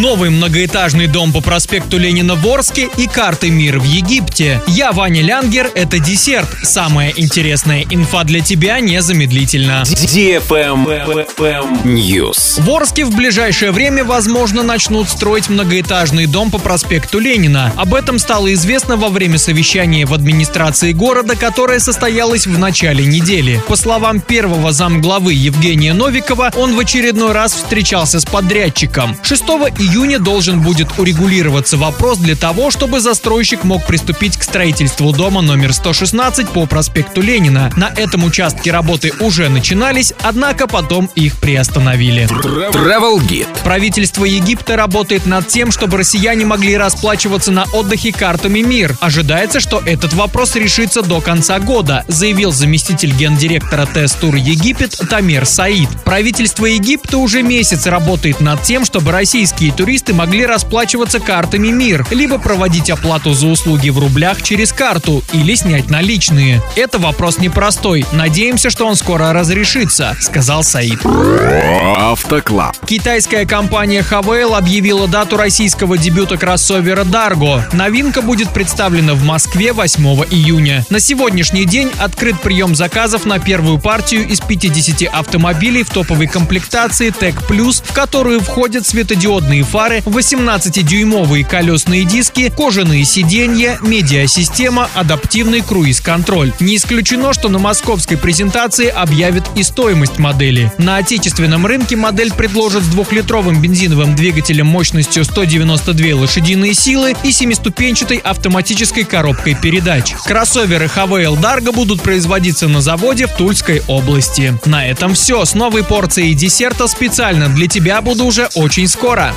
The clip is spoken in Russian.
Новый многоэтажный дом по проспекту Ленина в Орске и карты мира в Египте. Я Ваня Лянгер, это десерт. Самая интересная инфа для тебя незамедлительно. News. В Орске в ближайшее время, возможно, начнут строить многоэтажный дом по проспекту Ленина. Об этом стало известно во время совещания в администрации города, которое состоялось в начале недели. По словам первого замглавы Евгения Новикова, он в очередной раз встречался с подрядчиком. 6 июня должен будет урегулироваться вопрос для того, чтобы застройщик мог приступить к строительству дома номер 116 по проспекту Ленина. На этом участке работы уже начинались, однако потом их приостановили. Travel Guide. Правительство Египта работает над тем, чтобы россияне могли расплачиваться на отдыхе картами МИР. Ожидается, что этот вопрос решится до конца года, заявил заместитель гендиректора ТЭС-тур Египет Тамир Саид. Правительство Египта уже месяц работает над тем, чтобы российские туристы могли расплачиваться картами МИР, либо проводить оплату за услуги в рублях через карту или снять наличные. Это вопрос непростой. Надеемся, что он скоро разрешится, сказал Саид. Автоклаб. Китайская компания Havail объявила дату российского дебюта кроссовера Dargo. Новинка будет представлена в Москве 8 июня. На сегодняшний день открыт прием заказов на первую партию из 50 автомобилей в топовой комплектации Tech Plus, в которую входят светодиодные фары, 18-дюймовые колесные диски, кожаные сиденья, медиасистема, адаптивный круиз-контроль. Не исключено, что на московской презентации объявят и стоимость модели. На отечественном рынке модель предложат с двухлитровым бензиновым двигателем мощностью 192 лошадиные силы и семиступенчатой автоматической коробкой передач. Кроссоверы Havail Dargo будут производиться на заводе в Тульской области. На этом все. С новой порцией десерта специально для тебя буду уже очень скоро.